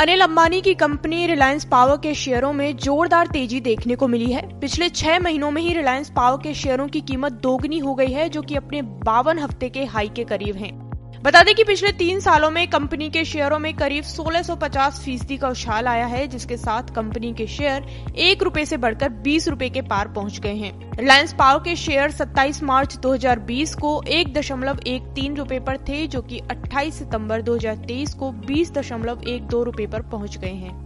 अनिल अंबानी की company Reliance power के शेयरों में जोरदार तेज़ी देखने को मिली है पिछले छह महीनों में ही रिलायंस पावर के शेयरों की कीमत दोगुनी हो गई है, जो कि अपने बावन हफ़्ते के हाई के करीब हैं। बता दें कि पिछले तीन सालों में कंपनी के शेयरों में करीब 1650 फ़ीसदी का उछाल आया है, जिसके साथ कंपनी के शेयर एक रूपए ऐसी बढ़कर बीस रूपए के पार पहुँच गए हैं। रिलायंस पावर के शेयर 27 मार्च 2020 को एक दशमलव एक तीन रूपए आरोप थे, जो कि 28 सितंबर 2023 को बीस दशमलव एक दो रूपए आरोप पहुँच गए हैं।